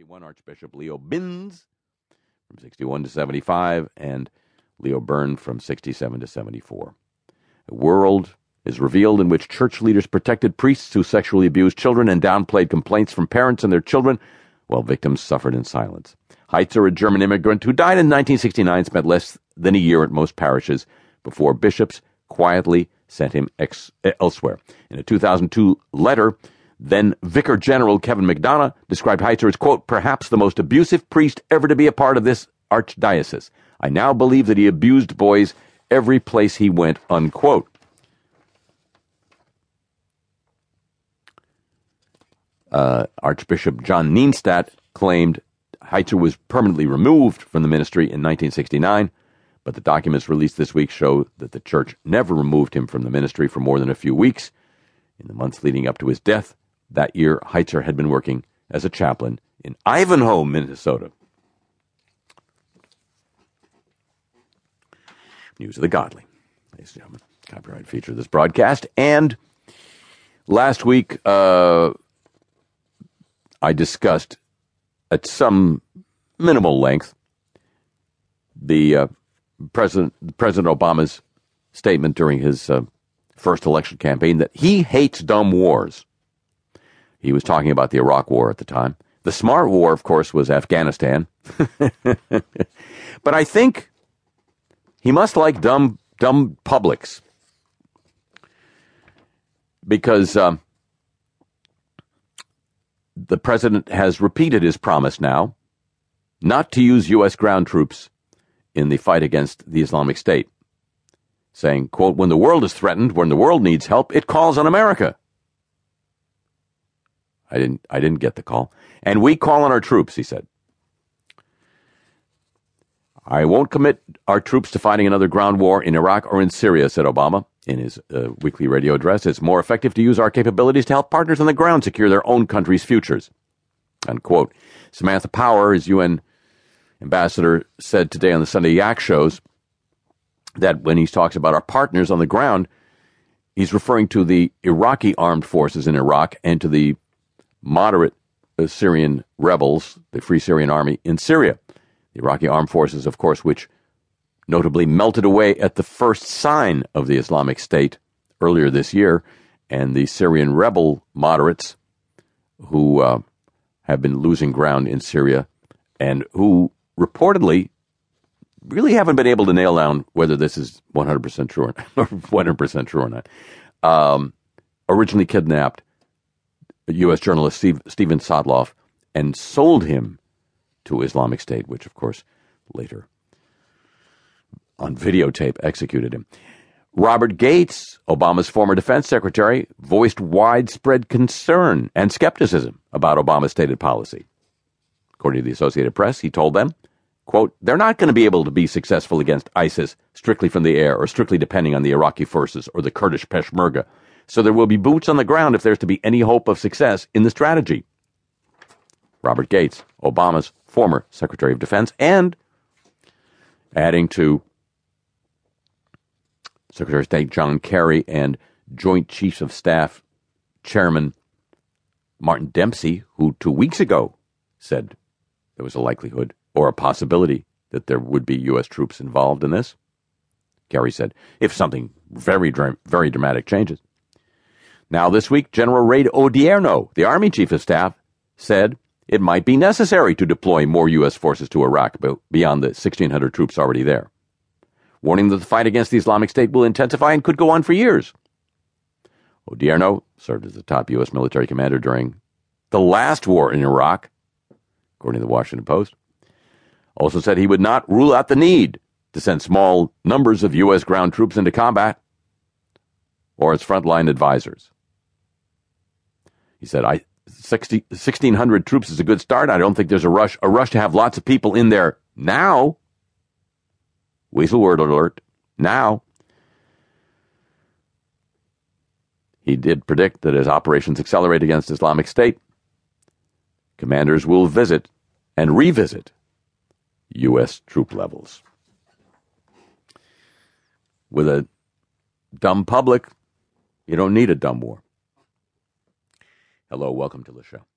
61, Archbishop Leo Binz from 61 to 75, and Leo Byrne from 67 to 74. A world is revealed in which church leaders protected priests who sexually abused children and downplayed complaints from parents and their children, while victims suffered in silence. Heitzer, a German immigrant who died in 1969, spent less than a year at most parishes before bishops quietly sent him ex- elsewhere. In a 2002 letter, then Vicar General Kevin McDonough described Heitzer as, quote, perhaps the most abusive priest ever to be a part of this archdiocese. I now believe that he abused boys every place he went, unquote. Uh, Archbishop John Nienstedt claimed Heitzer was permanently removed from the ministry in 1969, but the documents released this week show that the church never removed him from the ministry for more than a few weeks. In the months leading up to his death, that year, Heitzer had been working as a chaplain in Ivanhoe, Minnesota. News of the Godly, ladies and gentlemen. Copyright feature of this broadcast. And last week, uh, I discussed at some minimal length the uh, President President Obama's statement during his uh, first election campaign that he hates dumb wars. He was talking about the Iraq War at the time. The smart war, of course, was Afghanistan. but I think he must like dumb, dumb publics because um, the president has repeated his promise now not to use U.S. ground troops in the fight against the Islamic State, saying, quote, when the world is threatened, when the world needs help, it calls on America. I didn't I didn't get the call. And we call on our troops, he said. I won't commit our troops to fighting another ground war in Iraq or in Syria, said Obama in his uh, weekly radio address. It's more effective to use our capabilities to help partners on the ground secure their own country's futures. Unquote. Samantha Power, his UN ambassador, said today on the Sunday Yak shows that when he talks about our partners on the ground, he's referring to the Iraqi armed forces in Iraq and to the moderate uh, Syrian rebels, the Free Syrian Army in Syria. The Iraqi armed forces, of course, which notably melted away at the first sign of the Islamic State earlier this year, and the Syrian rebel moderates who uh, have been losing ground in Syria and who reportedly really haven't been able to nail down whether this is 100% true or, not, or 100% true or not. Um, originally kidnapped U.S. journalist Steve, Steven Sotloff and sold him to Islamic State, which, of course, later on videotape executed him. Robert Gates, Obama's former defense secretary, voiced widespread concern and skepticism about Obama's stated policy. According to the Associated Press, he told them, quote, they're not going to be able to be successful against ISIS strictly from the air or strictly depending on the Iraqi forces or the Kurdish Peshmerga so there will be boots on the ground if there's to be any hope of success in the strategy. Robert Gates, Obama's former Secretary of Defense, and adding to Secretary of State John Kerry and Joint Chiefs of Staff Chairman Martin Dempsey, who two weeks ago said there was a likelihood or a possibility that there would be U.S. troops involved in this. Kerry said, if something very, very dramatic changes. Now, this week, General Ray Odierno, the Army Chief of Staff, said it might be necessary to deploy more U.S. forces to Iraq beyond the 1,600 troops already there, warning that the fight against the Islamic State will intensify and could go on for years. Odierno served as the top U.S. military commander during the last war in Iraq, according to the Washington Post. Also said he would not rule out the need to send small numbers of U.S. ground troops into combat or as frontline advisors. He said, I, 60, 1,600 troops is a good start. I don't think there's a rush, a rush to have lots of people in there now. Weasel word alert. Now. He did predict that as operations accelerate against Islamic State, commanders will visit and revisit U.S. troop levels. With a dumb public, you don't need a dumb war. Hello, welcome to the show.